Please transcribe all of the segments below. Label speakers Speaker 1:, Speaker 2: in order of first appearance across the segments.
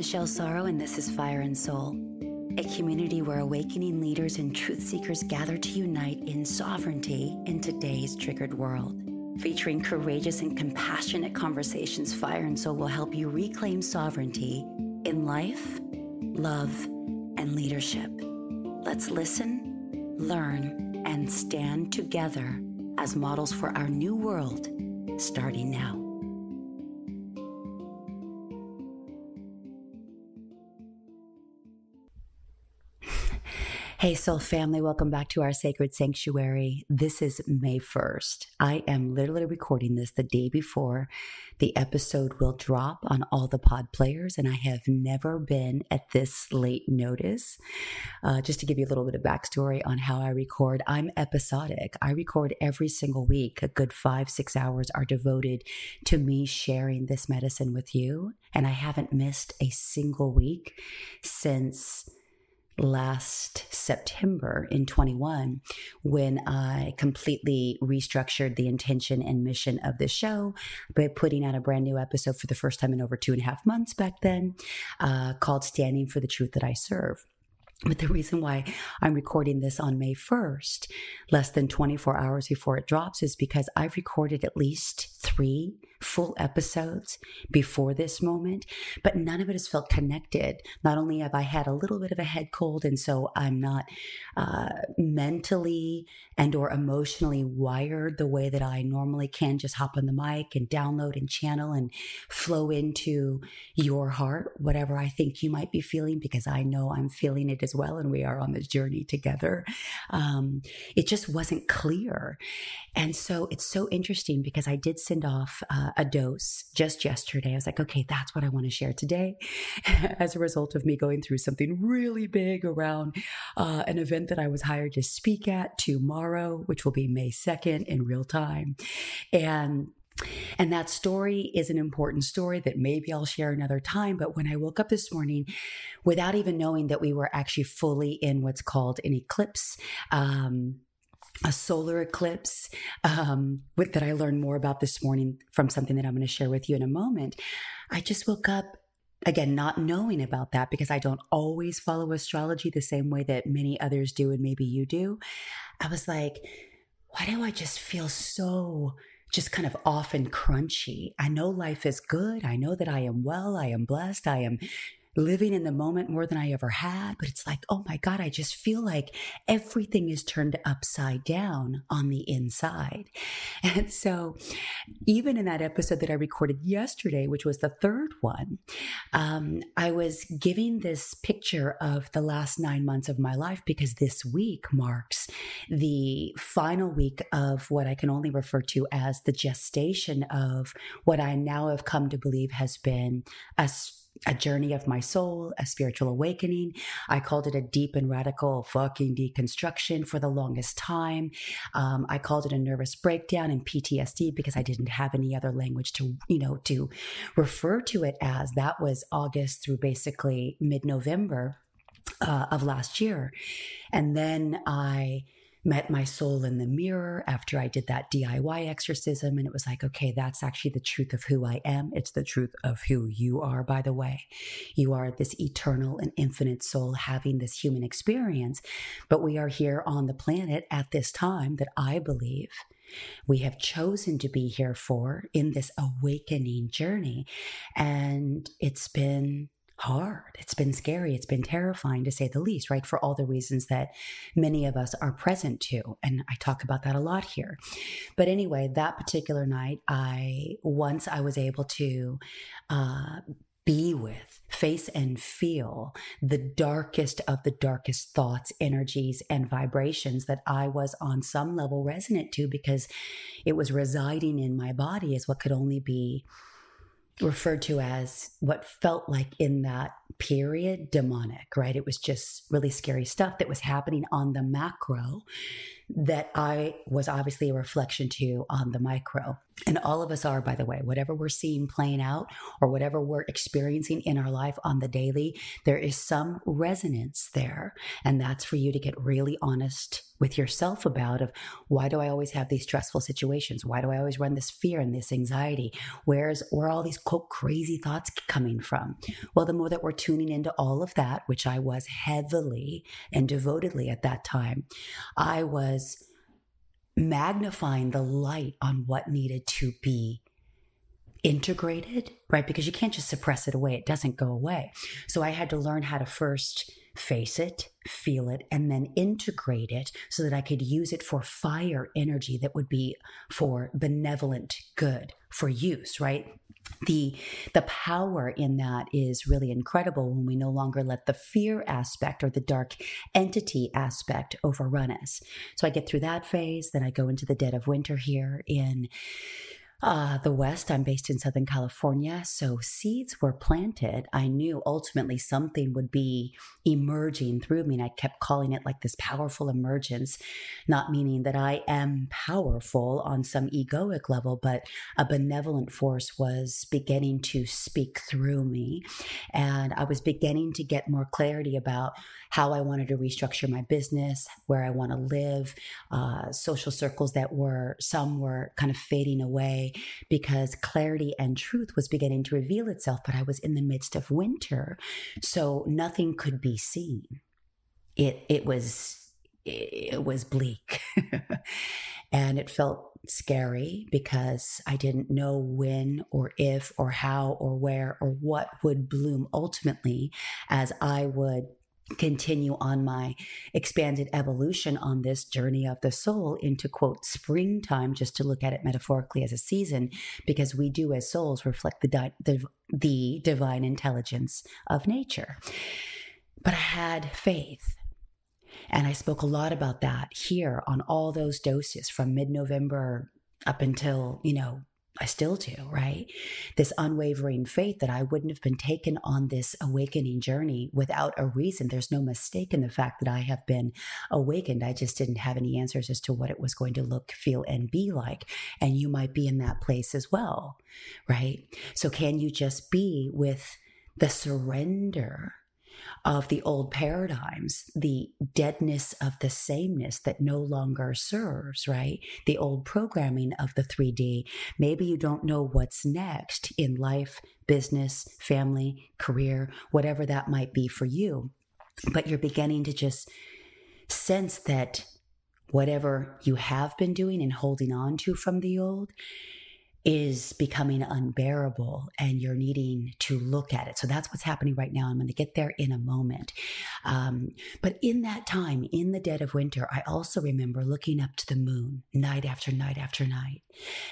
Speaker 1: Michelle Sorrow, and this is Fire and Soul, a community where awakening leaders and truth seekers gather to unite in sovereignty in today's triggered world. Featuring courageous and compassionate conversations, Fire and Soul will help you reclaim sovereignty in life, love, and leadership. Let's listen, learn, and stand together as models for our new world starting now. Hey, Soul family, welcome back to our sacred sanctuary. This is May 1st. I am literally recording this the day before the episode will drop on all the pod players, and I have never been at this late notice. Uh, just to give you a little bit of backstory on how I record, I'm episodic. I record every single week. A good five, six hours are devoted to me sharing this medicine with you, and I haven't missed a single week since last September in 21 when I completely restructured the intention and mission of the show by putting out a brand new episode for the first time in over two and a half months back then uh, called Standing for the Truth That I Serve. But the reason why I'm recording this on May 1st, less than 24 hours before it drops, is because I've recorded at least three full episodes before this moment, but none of it has felt connected. Not only have I had a little bit of a head cold, and so I'm not uh, mentally and or emotionally wired the way that I normally can just hop on the mic and download and channel and flow into your heart, whatever I think you might be feeling, because I know I'm feeling it as well, and we are on this journey together. Um, it just wasn't clear. And so it's so interesting because I did send off uh, a dose just yesterday. I was like, okay, that's what I want to share today as a result of me going through something really big around uh, an event that I was hired to speak at tomorrow, which will be May 2nd in real time. And and that story is an important story that maybe I'll share another time. But when I woke up this morning, without even knowing that we were actually fully in what's called an eclipse, um, a solar eclipse um, with, that I learned more about this morning from something that I'm going to share with you in a moment. I just woke up again, not knowing about that because I don't always follow astrology the same way that many others do and maybe you do. I was like, why do I just feel so just kind of off and crunchy? I know life is good. I know that I am well. I am blessed. I am living in the moment more than I ever had. But it's like, oh my God, I just feel like everything is turned upside down on the inside. And so, even in that episode that I recorded yesterday, which was the third one, um, I was giving this picture of the last nine months of my life because this week marks the final week of what I can only refer to as the gestation of what I now have come to believe has been a a journey of my soul, a spiritual awakening. I called it a deep and radical fucking deconstruction for the longest time. Um, I called it a nervous breakdown and PTSD because I didn't have any other language to, you know, to refer to it as. That was August through basically mid November uh, of last year. And then I, met my soul in the mirror after I did that DIY exorcism. And it was like, okay, that's actually the truth of who I am. It's the truth of who you are, by the way. You are this eternal and infinite soul having this human experience. But we are here on the planet at this time that I believe we have chosen to be here for in this awakening journey. And it's been hard. It's been scary. It's been terrifying to say the least, right? For all the reasons that many of us are present to. And I talk about that a lot here. But anyway, that particular night, I, once I was able to, uh, be with, face and feel the darkest of the darkest thoughts, energies, and vibrations that I was on some level resonant to because it was residing in my body as what could only be referred to as what felt like in that period demonic, right? It was just really scary stuff that was happening on the macro that I was obviously a reflection to on the micro. And all of us are, by the way, whatever we're seeing playing out or whatever we're experiencing in our life on the daily, there is some resonance there. And that's for you to get really honest with yourself about of why do I always have these stressful situations? Why do I always run this fear and this anxiety? Where's where all these quote crazy thoughts coming from? Well, the more that we're tuning into all of that, which I was heavily and devotedly at that time, I was magnifying the light on what needed to be integrated, right? Because you can't just suppress it away, it doesn't go away. So I had to learn how to first face it, feel it, and then integrate it so that I could use it for fire energy that would be for benevolent good for use, right? the the power in that is really incredible when we no longer let the fear aspect or the dark entity aspect overrun us so i get through that phase then i go into the dead of winter here in uh, the West, I'm based in Southern California. So seeds were planted. I knew ultimately something would be emerging through me. And I kept calling it like this powerful emergence, not meaning that I am powerful on some egoic level, but a benevolent force was beginning to speak through me. And I was beginning to get more clarity about how I wanted to restructure my business, where I want to live, uh, social circles that were, some were kind of fading away because clarity and truth was beginning to reveal itself, but I was in the midst of winter. So nothing could be seen. It, it was, it was bleak and it felt scary because I didn't know when or if or how or where or what would bloom ultimately as I would continue on my expanded evolution on this journey of the soul into quote springtime just to look at it metaphorically as a season because we do as souls reflect the di- the, the divine intelligence of nature. But i had faith and i spoke a lot about that here on all those doses from mid-november up until you know I still do, right? This unwavering faith that I wouldn't have been taken on this awakening journey without a reason. There's no mistake in the fact that I have been awakened. I just didn't have any answers as to what it was going to look, feel, and be like. And you might be in that place as well, right? So, can you just be with the surrender of the old paradigms, the deadness of the sameness that no longer serves, right? The old programming of the 3D. Maybe you don't know what's next in life, business, family, career, whatever that might be for you. But you're beginning to just sense that whatever you have been doing and holding on to from the old is becoming unbearable and you're needing to look at it. So that's what's happening right now. I'm going to get there in a moment. Um, but in that time, in the dead of winter, I also remember looking up to the moon night after night after night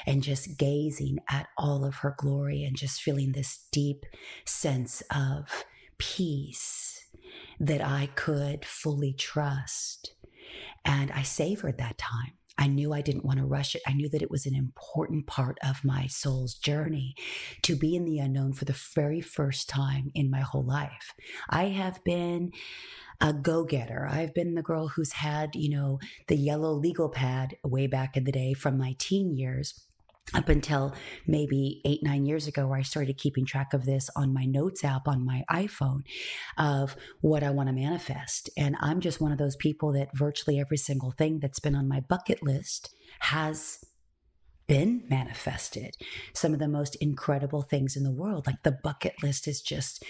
Speaker 1: and just gazing at all of her glory and just feeling this deep sense of peace that I could fully trust. And I savored that time. I knew I didn't want to rush it. I knew that it was an important part of my soul's journey to be in the unknown for the very first time in my whole life. I have been a go getter. I've been the girl who's had, you know, the yellow legal pad way back in the day from my teen years up until maybe eight, nine years ago, where I started keeping track of this on my notes app on my iPhone of what I want to manifest. And I'm just one of those people that virtually every single thing that's been on my bucket list has been manifested. Some of the most incredible things in the world, like the bucket list has just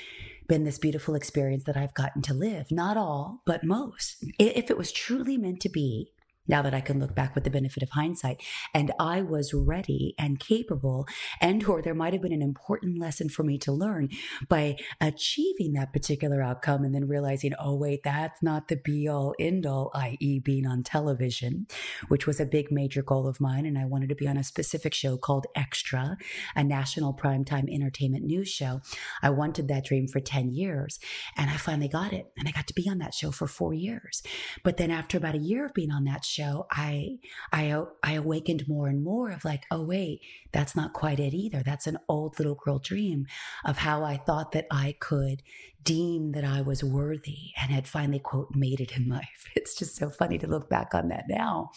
Speaker 1: been this beautiful experience that I've gotten to live. Not all, but most. If it was truly meant to be, now that I can look back with the benefit of hindsight. And I was ready and capable, and or there might have been an important lesson for me to learn by achieving that particular outcome and then realizing, oh, wait, that's not the be all end all, i.e., being on television, which was a big major goal of mine. And I wanted to be on a specific show called Extra, a national primetime entertainment news show. I wanted that dream for 10 years, and I finally got it. And I got to be on that show for four years. But then after about a year of being on that show, show, I, I, uh, I awakened more and more of like, oh, wait, that's not quite it either. That's an old little girl dream of how I thought that I could deem that I was worthy and had finally, quote, made it in life. It's just so funny to look back on that now.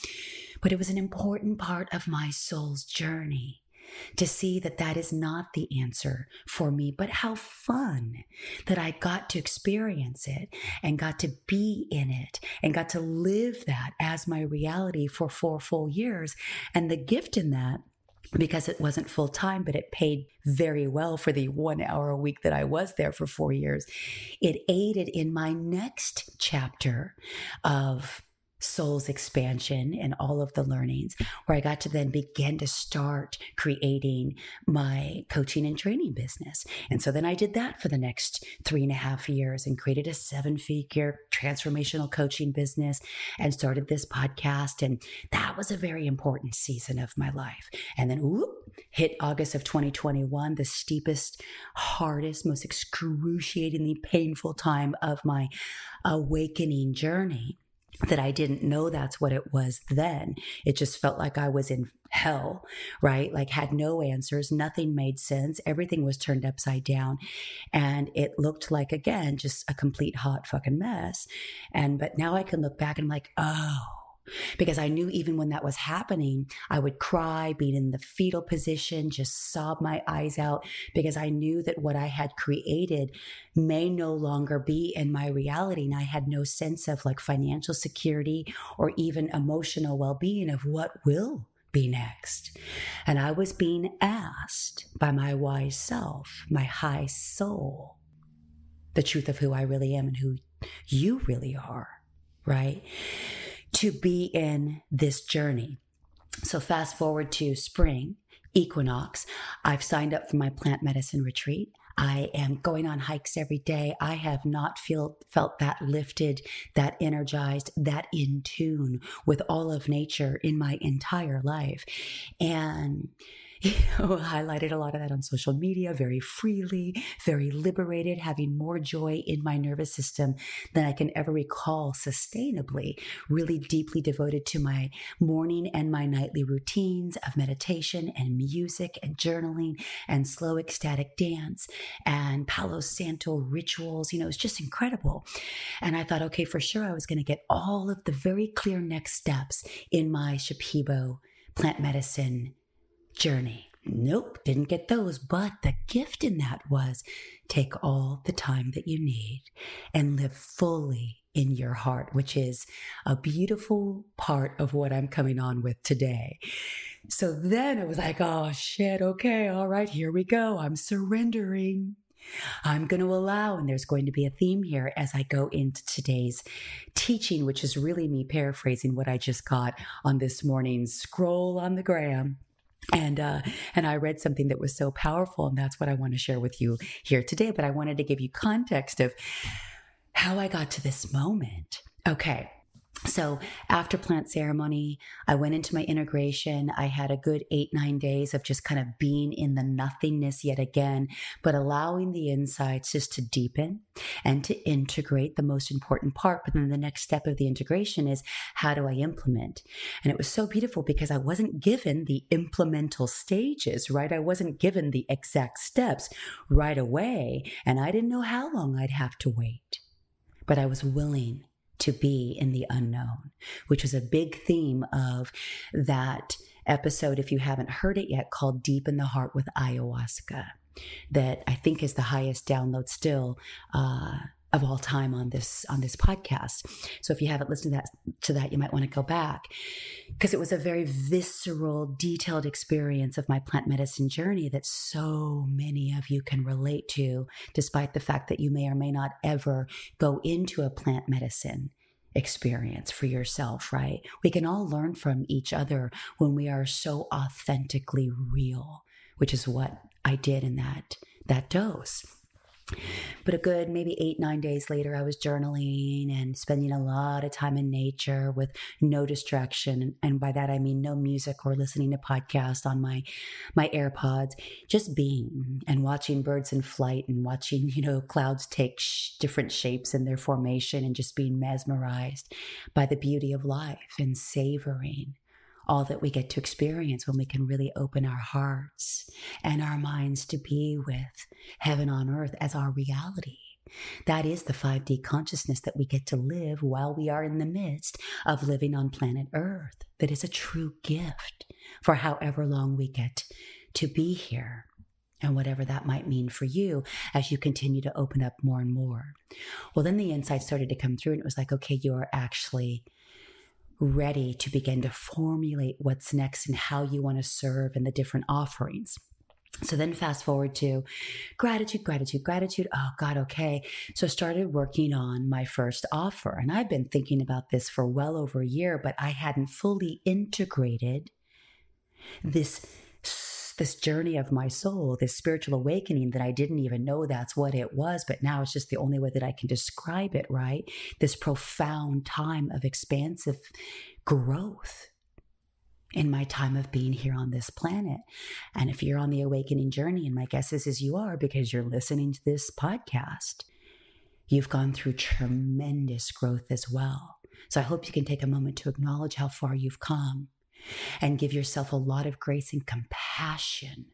Speaker 1: But it was an important part of my soul's journey to see that that is not the answer for me, but how fun that I got to experience it and got to be in it and got to live that as my reality for four full years. And the gift in that because it wasn't full time, but it paid very well for the one hour a week that I was there for four years. It aided in my next chapter of soul's expansion and all of the learnings, where I got to then begin to start creating my coaching and training business. And so then I did that for the next three and a half years and created a seven figure transformational coaching business and started this podcast. And that was a very important season of my life. And then whoop, hit August of 2021, the steepest, hardest, most excruciatingly painful time of my awakening journey that I didn't know that's what it was then. It just felt like I was in hell, right? Like had no answers. Nothing made sense. Everything was turned upside down. And it looked like, again, just a complete hot fucking mess. And, but now I can look back and I'm like, oh, because I knew even when that was happening, I would cry, being in the fetal position, just sob my eyes out because I knew that what I had created may no longer be in my reality. And I had no sense of like financial security or even emotional well being of what will be next. And I was being asked by my wise self, my high soul, the truth of who I really am and who you really are, right? To be in this journey. So fast forward to spring, equinox. I've signed up for my plant medicine retreat. I am going on hikes every day. I have not feel, felt that lifted, that energized, that in tune with all of nature in my entire life. And you know, highlighted a lot of that on social media very freely, very liberated, having more joy in my nervous system than I can ever recall sustainably, really deeply devoted to my morning and my nightly routines of meditation and music and journaling and slow ecstatic dance and Palo Santo rituals. You know, it's just incredible. And I thought, okay, for sure, I was going to get all of the very clear next steps in my Shipibo plant medicine journey. Nope, didn't get those. But the gift in that was take all the time that you need and live fully in your heart, which is a beautiful part of what I'm coming on with today. So then it was like, oh shit, okay, all right, here we go. I'm surrendering. I'm going to allow, and there's going to be a theme here as I go into today's teaching, which is really me paraphrasing what I just got on this morning's scroll on the gram and uh, and I read something that was so powerful, and that's what I want to share with you here today. But I wanted to give you context of how I got to this moment. Okay, so after plant ceremony, I went into my integration. I had a good eight, nine days of just kind of being in the nothingness yet again, but allowing the insights just to deepen and to integrate the most important part. But then the next step of the integration is how do I implement? And it was so beautiful because I wasn't given the implemental stages, right? I wasn't given the exact steps right away. And I didn't know how long I'd have to wait, but I was willing to be in the unknown, which was a big theme of that episode, if you haven't heard it yet, called Deep in the Heart with Ayahuasca, that I think is the highest download still. Uh, of all time on this on this podcast. So if you haven't listened to that to that, you might want to go back because it was a very visceral, detailed experience of my plant medicine journey that so many of you can relate to, despite the fact that you may or may not ever go into a plant medicine experience for yourself, right? We can all learn from each other when we are so authentically real, which is what I did in that that dose. But a good maybe eight, nine days later, I was journaling and spending a lot of time in nature with no distraction. And by that, I mean no music or listening to podcasts on my, my AirPods, just being and watching birds in flight and watching, you know, clouds take sh- different shapes in their formation and just being mesmerized by the beauty of life and savoring all that we get to experience when we can really open our hearts and our minds to be with heaven on earth as our reality. That is the 5D consciousness that we get to live while we are in the midst of living on planet Earth. That is a true gift for however long we get to be here and whatever that might mean for you as you continue to open up more and more. Well, then the insight started to come through, and it was like, okay, you are actually ready to begin to formulate what's next and how you want to serve and the different offerings. So then fast forward to gratitude, gratitude, gratitude. Oh God, okay. So I started working on my first offer. And I've been thinking about this for well over a year, but I hadn't fully integrated this this journey of my soul, this spiritual awakening that I didn't even know that's what it was, but now it's just the only way that I can describe it, right? This profound time of expansive growth in my time of being here on this planet. And if you're on the awakening journey, and my guess is, is you are because you're listening to this podcast, you've gone through tremendous growth as well. So I hope you can take a moment to acknowledge how far you've come and give yourself a lot of grace and compassion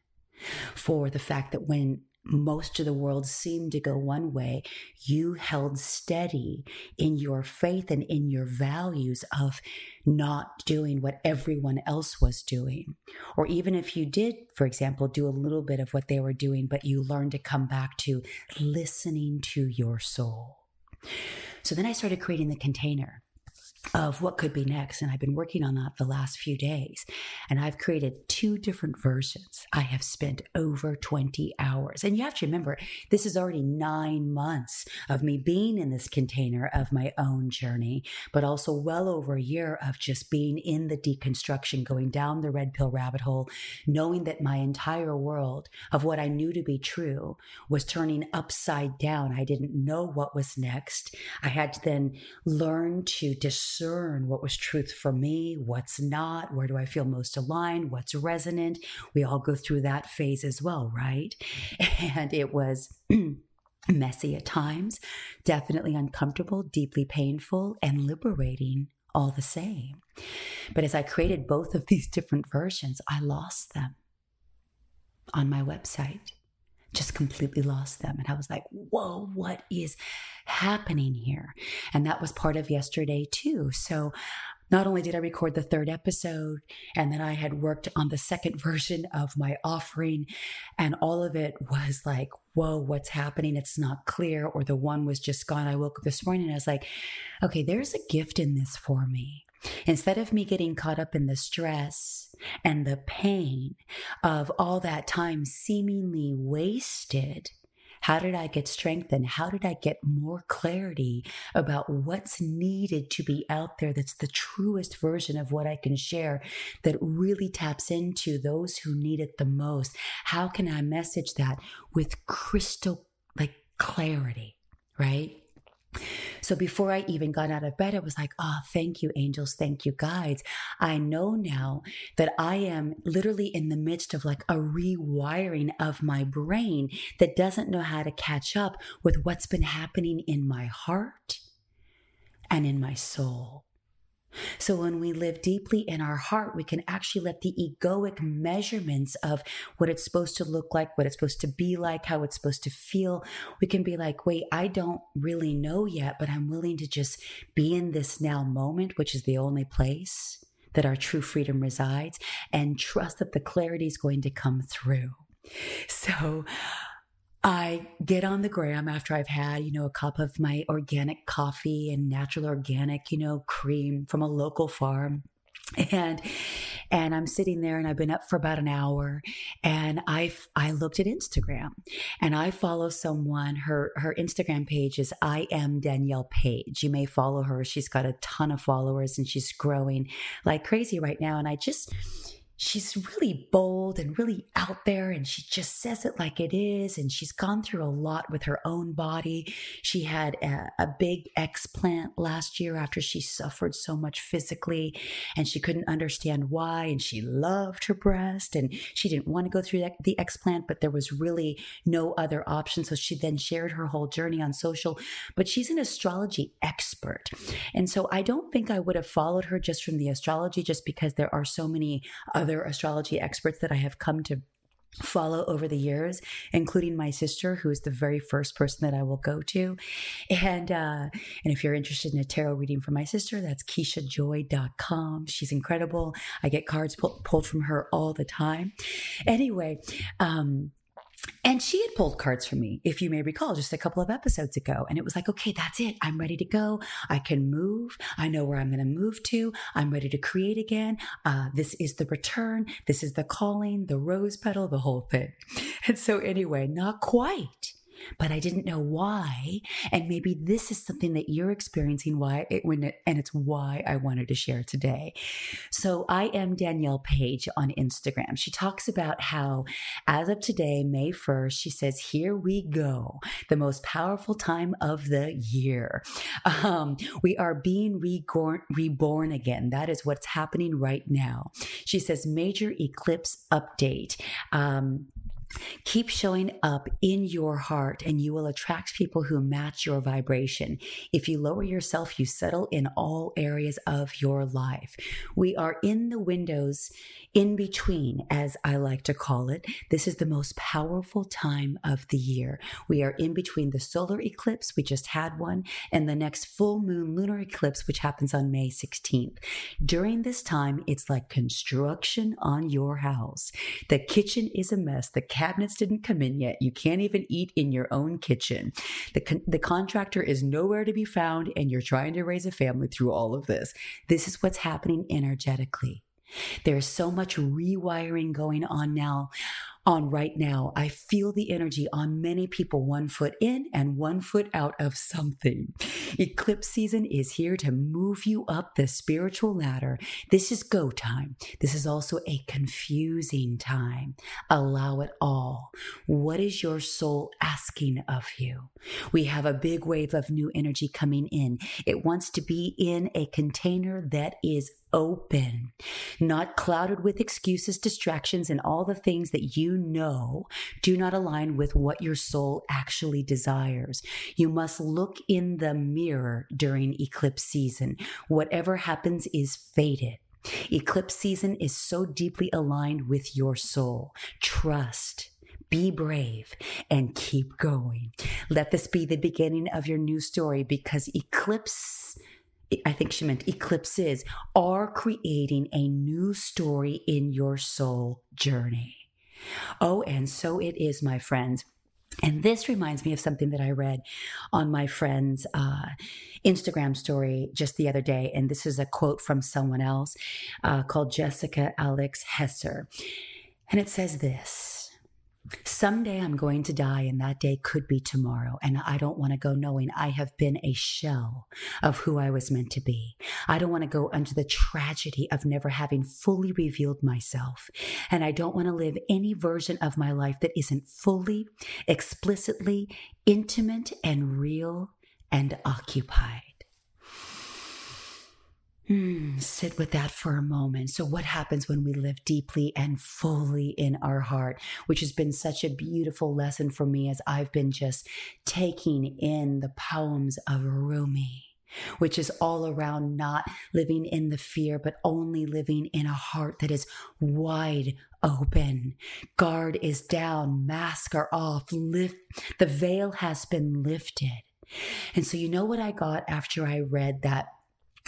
Speaker 1: for the fact that when most of the world seemed to go one way, you held steady in your faith and in your values of not doing what everyone else was doing. Or even if you did, for example, do a little bit of what they were doing, but you learned to come back to listening to your soul. So then I started creating the container of what could be next. And I've been working on that the last few days. And I've created two different versions. I have spent over 20 hours. And you have to remember, this is already nine months of me being in this container of my own journey, but also well over a year of just being in the deconstruction, going down the red pill rabbit hole, knowing that my entire world of what I knew to be true was turning upside down. I didn't know what was next. I had to then learn to discern discern what was truth for me, what's not, where do I feel most aligned, what's resonant. We all go through that phase as well, right? And it was. messy at times, definitely uncomfortable, deeply painful, and liberating all the same. But as I created both of these different versions, I lost them on my website just completely lost them. And I was like, whoa, what is happening here? And that was part of yesterday too. So not only did I record the third episode, and then I had worked on the second version of my offering, and all of it was like, whoa, what's happening? It's not clear, or the one was just gone. I woke up this morning and I was like, okay, there's a gift in this for me. Instead of me getting caught up in the stress and the pain of all that time seemingly wasted, how did I get strengthened? How did I get more clarity about what's needed to be out there that's the truest version of what I can share that really taps into those who need it the most? How can I message that with crystal like clarity, right? So before I even got out of bed, I was like, oh, thank you, angels. Thank you, guides. I know now that I am literally in the midst of like a rewiring of my brain that doesn't know how to catch up with what's been happening in my heart and in my soul. So when we live deeply in our heart, we can actually let the egoic measurements of what it's supposed to look like, what it's supposed to be like, how it's supposed to feel, we can be like, wait, I don't really know yet, but I'm willing to just be in this now moment, which is the only place that our true freedom resides, and trust that the clarity is going to come through. So, I get on the gram after I've had, you know, a cup of my organic coffee and natural organic, you know, cream from a local farm. And and I'm sitting there and I've been up for about an hour and I I looked at Instagram and I follow someone her her Instagram page is I am Danielle Page. You may follow her. She's got a ton of followers and she's growing like crazy right now and I just she's really bold and really out there and she just says it like it is and she's gone through a lot with her own body. She had a, a, big explant last year after she suffered so much physically and she couldn't understand why and she loved her breast and she didn't want to go through the explant but there was really no other option. So she then shared her whole journey on social. But she's an astrology expert. And so i don't think i would have followed her just from the astrology just because there are so many other astrology experts that I have come to follow over the years, including my sister, who is the very first person that I will go to. And uh, and if you're interested in a tarot reading from my sister, that's KeishaJoy.com. She's incredible. I get cards pull, pulled from her all the time. Anyway, um, and she had pulled cards for me, if you may recall, just a couple of episodes ago. And it was like, okay, that's it. I'm ready to go. I can move. I know where I'm going to move to. I'm ready to create again. Uh, this is the return. This is the calling, the rose petal, the whole thing. And so, anyway, not quite but I didn't know why. And maybe this is something that you're experiencing why it, when it, and it's why I wanted to share today. So I am Danielle Page on Instagram. She talks about how as of today, May 1st, she says, here we go. The most powerful time of the year. Um, we are being reborn, reborn again. That is what's happening right now. She says, major eclipse update. Um, Keep showing up in your heart and you will attract people who match your vibration. If you lower yourself, you settle in all areas of your life. We are in the windows in between, as I like to call it. This is the most powerful time of the year. We are in between the solar eclipse, we just had one, and the next full moon lunar eclipse, which happens on May 16th. During this time, it's like construction on your house. The kitchen is a mess. The cabinets didn't come in yet. You can't even eat in your own kitchen. The, con- the contractor is nowhere to be found, and you're trying to raise a family through all of this. This is what's happening energetically. There's so much rewiring going on now on right now. I feel the energy on many people, one foot in and one foot out of something. Eclipse season is here to move you up the spiritual ladder. This is go time. This is also a confusing time. Allow it all. What is your soul asking of you? We have a big wave of new energy coming in. It wants to be in a container that is open, not clouded with excuses, distractions, and all the things that you know do not align with what your soul actually desires. You must look in the mirror during eclipse season. Whatever happens is fated. Eclipse season is so deeply aligned with your soul. Trust be brave and keep going. Let this be the beginning of your new story because eclipse I think she meant eclipses, are creating a new story in your soul journey. Oh, and so it is, my friends. And this reminds me of something that I read on my friend's uh, Instagram story just the other day. And this is a quote from someone else uh, called Jessica Alex Hesser. And it says this Someday I'm going to die, and that day could be tomorrow. And I don't want to go knowing I have been a shell of who I was meant to be. I don't want to go under the tragedy of never having fully revealed myself. And I don't want to live any version of my life that isn't fully, explicitly, intimate, and real and occupied. Hmm, sit with that for a moment. So, what happens when we live deeply and fully in our heart, which has been such a beautiful lesson for me as I've been just taking in the poems of Rumi, which is all around not living in the fear, but only living in a heart that is wide open. Guard is down, mask are off, lift, the veil has been lifted. And so, you know what I got after I read that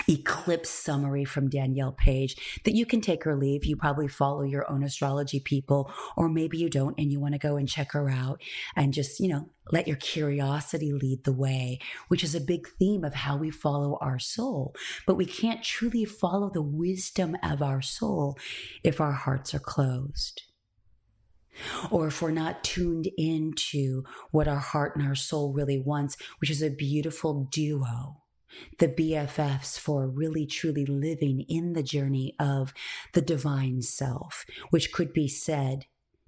Speaker 1: eclipse summary from Danielle Page that you can take or leave. You probably follow your own astrology people, or maybe you don't and you want to go and check her out and just, you know, let your curiosity lead the way, which is a big theme of how we follow our soul. But we can't truly follow the wisdom of our soul if our hearts are closed. Or if we're not tuned into what our heart and our soul really wants, which is a beautiful duo the BFFs for really truly living in the journey of the divine self, which could be said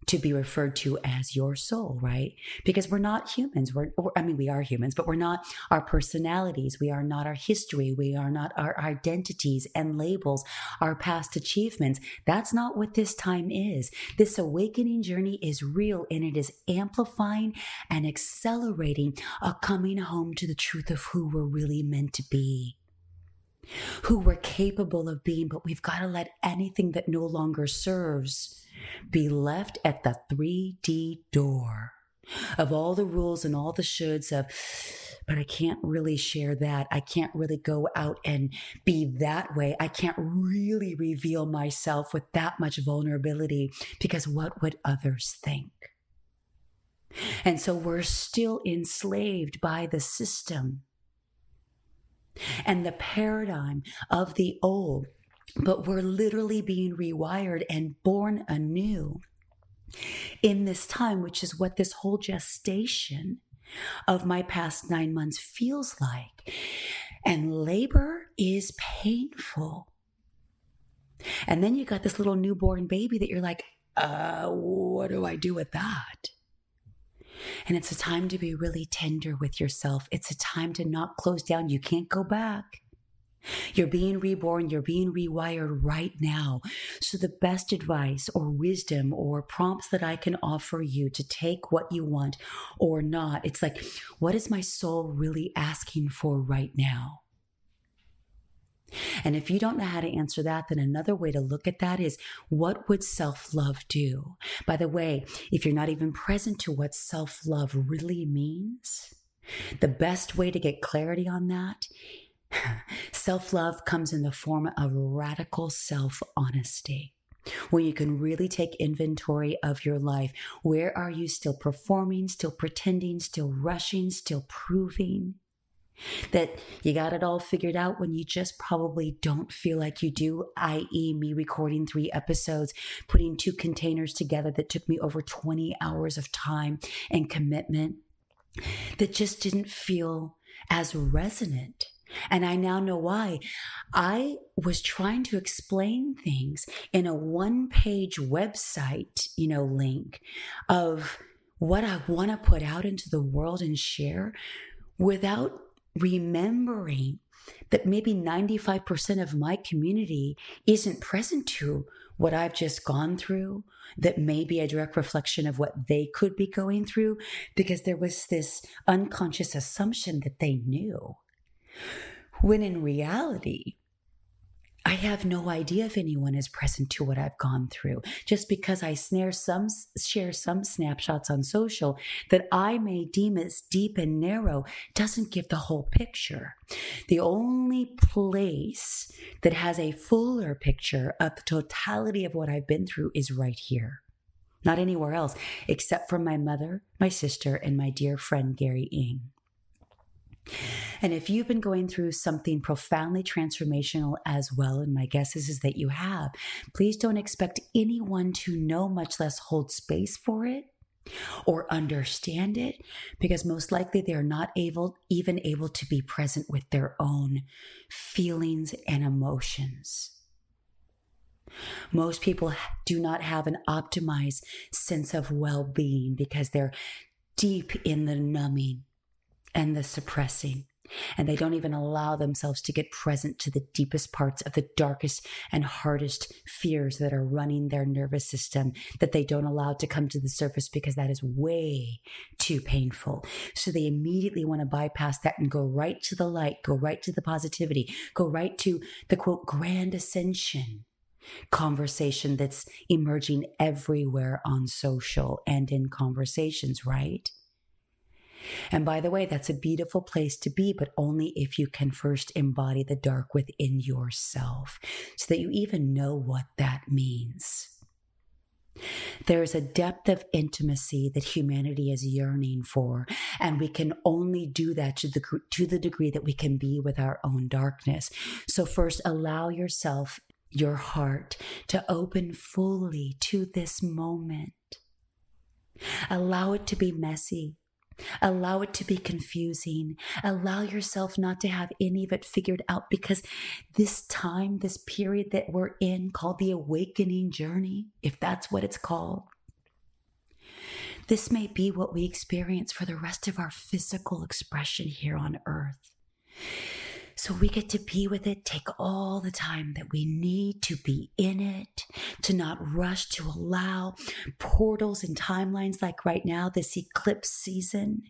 Speaker 1: to be referred to as your soul, right? Because we're not humans. We're, I mean, we are humans, but we're not our personalities. We are not our history. We are not our identities and labels, our past achievements. That's not what this time is. This awakening journey is real and it is amplifying and accelerating a coming home to the truth of who we're really meant to be who we're capable of being, but we've got to let anything that no longer serves be left at the 3D door of all the rules and all the shoulds of, but I can't really share that. I can't really go out and be that way. I can't really reveal myself with that much vulnerability because what would others think? And so we're still enslaved by the system and the paradigm of the old but we're literally being rewired and born anew in this time, which is what this whole gestation of my past nine months feels like. And labor is painful. And then you got this little newborn baby that you're like, uh, what do I do with that? And it's a time to be really tender with yourself. It's a time to not close down. You can't go back. You're being reborn, you're being rewired right now. So, the best advice or wisdom or prompts that I can offer you to take what you want or not, it's like, what is my soul really asking for right now? And if you don't know how to answer that, then another way to look at that is what would self love do? By the way, if you're not even present to what self love really means, the best way to get clarity on that Self love comes in the form of radical self honesty. When you can really take inventory of your life. Where are you still performing, still pretending, still rushing, still proving? That you got it all figured out when you just probably don't feel like you do, i.e., me recording three episodes, putting two containers together that took me over 20 hours of time and commitment, that just didn't feel as resonant and I now know why. I was trying to explain things in a one page website, you know, link of what I want to put out into the world and share without remembering that maybe 95% of my community isn't present to what I've just gone through, that may be a direct reflection of what they could be going through, because there was this unconscious assumption that they knew. When in reality, I have no idea if anyone is present to what I've gone through. Just because I snare some, share some snapshots on social that I may deem as deep and narrow doesn't give the whole picture. The only place that has a fuller picture of the totality of what I've been through is right here. Not anywhere else, except for my mother, my sister, and my dear friend Gary Ing. And if you've been going through something profoundly transformational as well, and my guess is, is that you have, please don't expect anyone to know, much less hold space for it or understand it because most likely they are not able even able to be present with their own feelings and emotions. Most people do not have an optimized sense of well-being because they're deep in the numbing and the suppressing. And they don't even allow themselves to get present to the deepest parts of the darkest and hardest fears that are running their nervous system that they don't allow to come to the surface because that is way too painful. So they immediately want to bypass that and go right to the light, go right to the positivity, go right to the quote, grand ascension conversation that's emerging everywhere on social and in conversations, right? And by the way, that's a beautiful place to be, but only if you can first embody the dark within yourself so that you even know what that means. There is a depth of intimacy that humanity is yearning for, and we can only do that to the, to the degree that we can be with our own darkness. So, first, allow yourself, your heart, to open fully to this moment. Allow it to be messy. Allow it to be confusing. Allow yourself not to have any of it figured out because this time, this period that we're in, called the awakening journey, if that's what it's called, this may be what we experience for the rest of our physical expression here on earth. So we get to be with it, take all the time that we need to be in it, to not rush, to allow portals and timelines like right now, this eclipse season,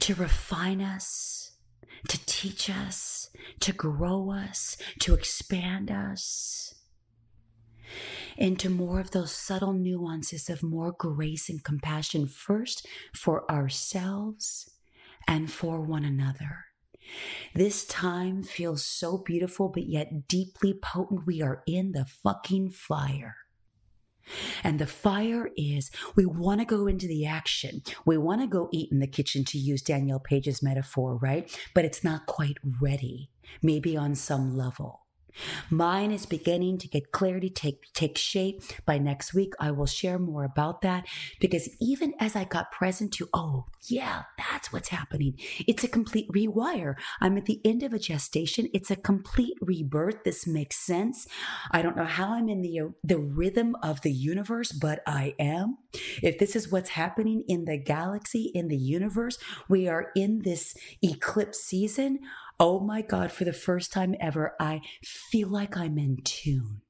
Speaker 1: to refine us, to teach us, to grow us, to expand us into more of those subtle nuances of more grace and compassion, first for ourselves and for one another. This time feels so beautiful, but yet deeply potent. We are in the fucking fire. And the fire is we want to go into the action. We want to go eat in the kitchen to use Danielle Page's metaphor, right? But it's not quite ready, maybe on some level. Mine is beginning to get clarity, take, take shape. By next week, I will share more about that because even as I got present to, oh, yeah, that's what's happening. It's a complete rewire. I'm at the end of a gestation. It's a complete rebirth. This makes sense. I don't know how I'm in the, uh, the rhythm of the universe, but I am. If this is what's happening in the galaxy, in the universe, we are in this eclipse season oh my God, for the first time ever, I feel like I'm in tune.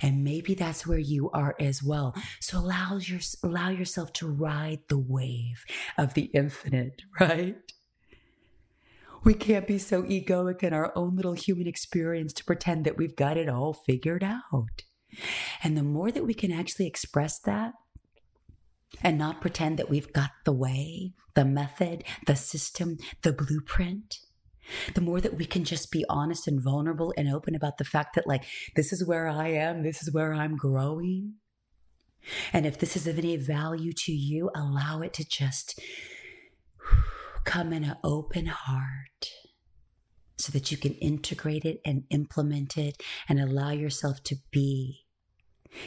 Speaker 1: And maybe that's where you are as well. So allow, your, allow yourself to ride the wave of the infinite, right? We can't be so egoic in our own little human experience to pretend that we've got it all figured out. And the more that we can actually express that and not pretend that we've got the way, the method, the system, the blueprint, the more that we can just be honest and vulnerable and open about the fact that, like, this is where I am, this is where I'm growing. And if this is of any value to you, allow it to just come in an open heart so that you can integrate it and implement it and allow yourself to be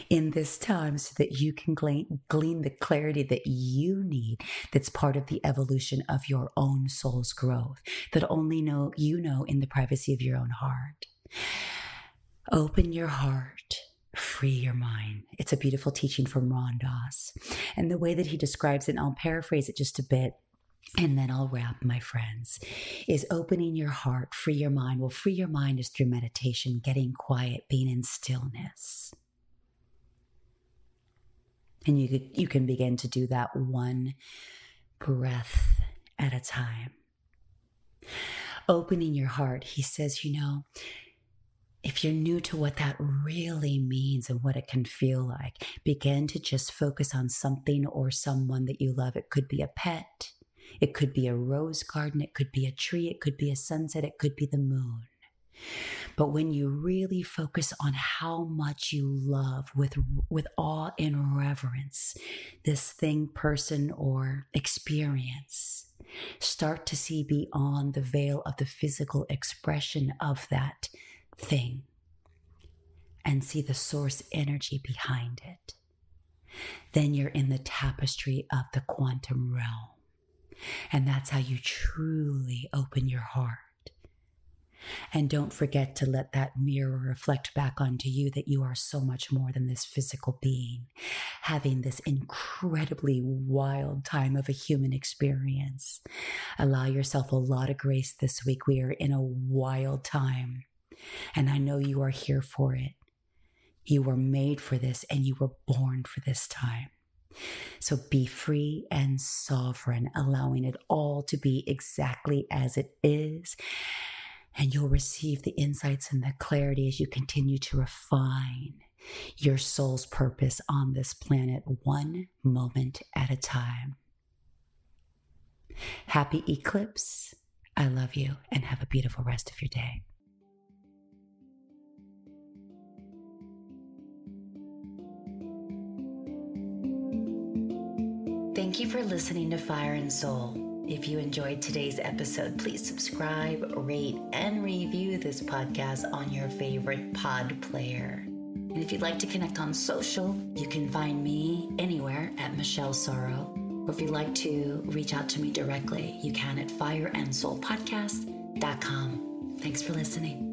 Speaker 1: in this time so that you can glean, glean the clarity that you need that's part of the evolution of your own soul's growth that only know you know in the privacy of your own heart open your heart free your mind it's a beautiful teaching from ram dass and the way that he describes it and i'll paraphrase it just a bit and then I'll wrap, my friends, is opening your heart, free your mind. Well, free your mind is through meditation, getting quiet, being in stillness. And you, you can begin to do that one breath at a time. Opening your heart, he says, you know, if you're new to what that really means and what it can feel like, begin to just focus on something or someone that you love. It could be a pet, it could be a rose garden, it could be a tree, it could be a sunset, it could be the moon. But when you really focus on how much you love with, with awe and reverence this thing, person, or experience, start to see beyond the veil of the physical expression of that thing and see the source energy behind it. Then you're in the tapestry of the quantum realm. And that's how you truly open your heart and don't forget to let that mirror reflect back onto you that you are so much more than this physical being, having this incredibly wild time of a human experience. Allow yourself a lot of grace this week. We are in a wild time, and I know you are here for it. You were made for this, and you were born for this time. So be free and sovereign, allowing it all to be exactly as it is and you'll receive the insights and the clarity as you continue to refine your soul's purpose on this planet one moment at a time. Happy eclipse. I love you and have a beautiful rest of your day. Thank you for listening to Fire and Soul. If you enjoyed today's episode, please subscribe, rate, and review this podcast on your favorite pod player. And if you'd like to connect on social, you can find me anywhere at Michelle Sorrow Or if you'd like to reach out to me directly, you can at fireandsoulpodcast.com. Thanks for listening.